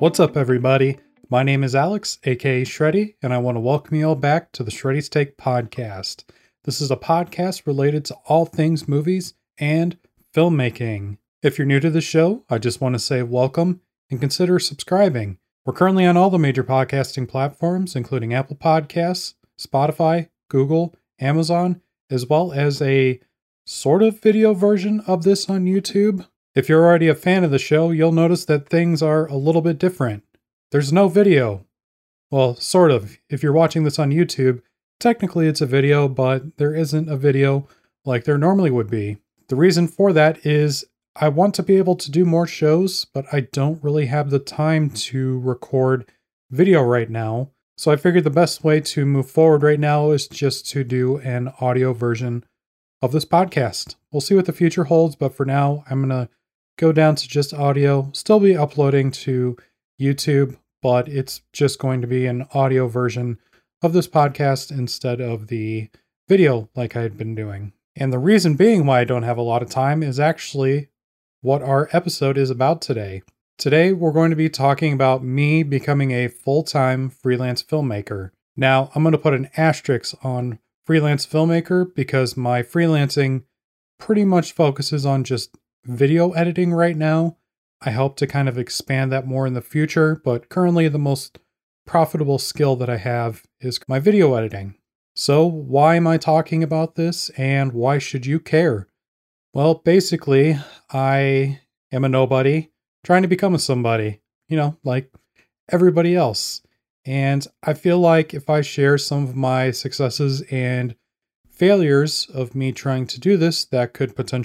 What's up, everybody? My name is Alex, aka Shreddy, and I want to welcome you all back to the Shreddy Take podcast. This is a podcast related to all things movies and filmmaking. If you're new to the show, I just want to say welcome and consider subscribing. We're currently on all the major podcasting platforms, including Apple Podcasts, Spotify, Google, Amazon, as well as a sort of video version of this on YouTube. If you're already a fan of the show, you'll notice that things are a little bit different. There's no video. Well, sort of. If you're watching this on YouTube, technically it's a video, but there isn't a video like there normally would be. The reason for that is I want to be able to do more shows, but I don't really have the time to record video right now. So I figured the best way to move forward right now is just to do an audio version of this podcast. We'll see what the future holds, but for now, I'm going to go down to just audio, still be uploading to YouTube, but it's just going to be an audio version of this podcast instead of the video like I had been doing. And the reason being why I don't have a lot of time is actually what our episode is about today. Today, we're going to be talking about me becoming a full time freelance filmmaker. Now, I'm going to put an asterisk on freelance filmmaker because my freelancing pretty much focuses on just video editing right now. I hope to kind of expand that more in the future, but currently the most profitable skill that I have is my video editing. So, why am I talking about this and why should you care? Well, basically, I am a nobody trying to become a somebody, you know, like everybody else. And I feel like if I share some of my successes and failures of me trying to do this, that could potentially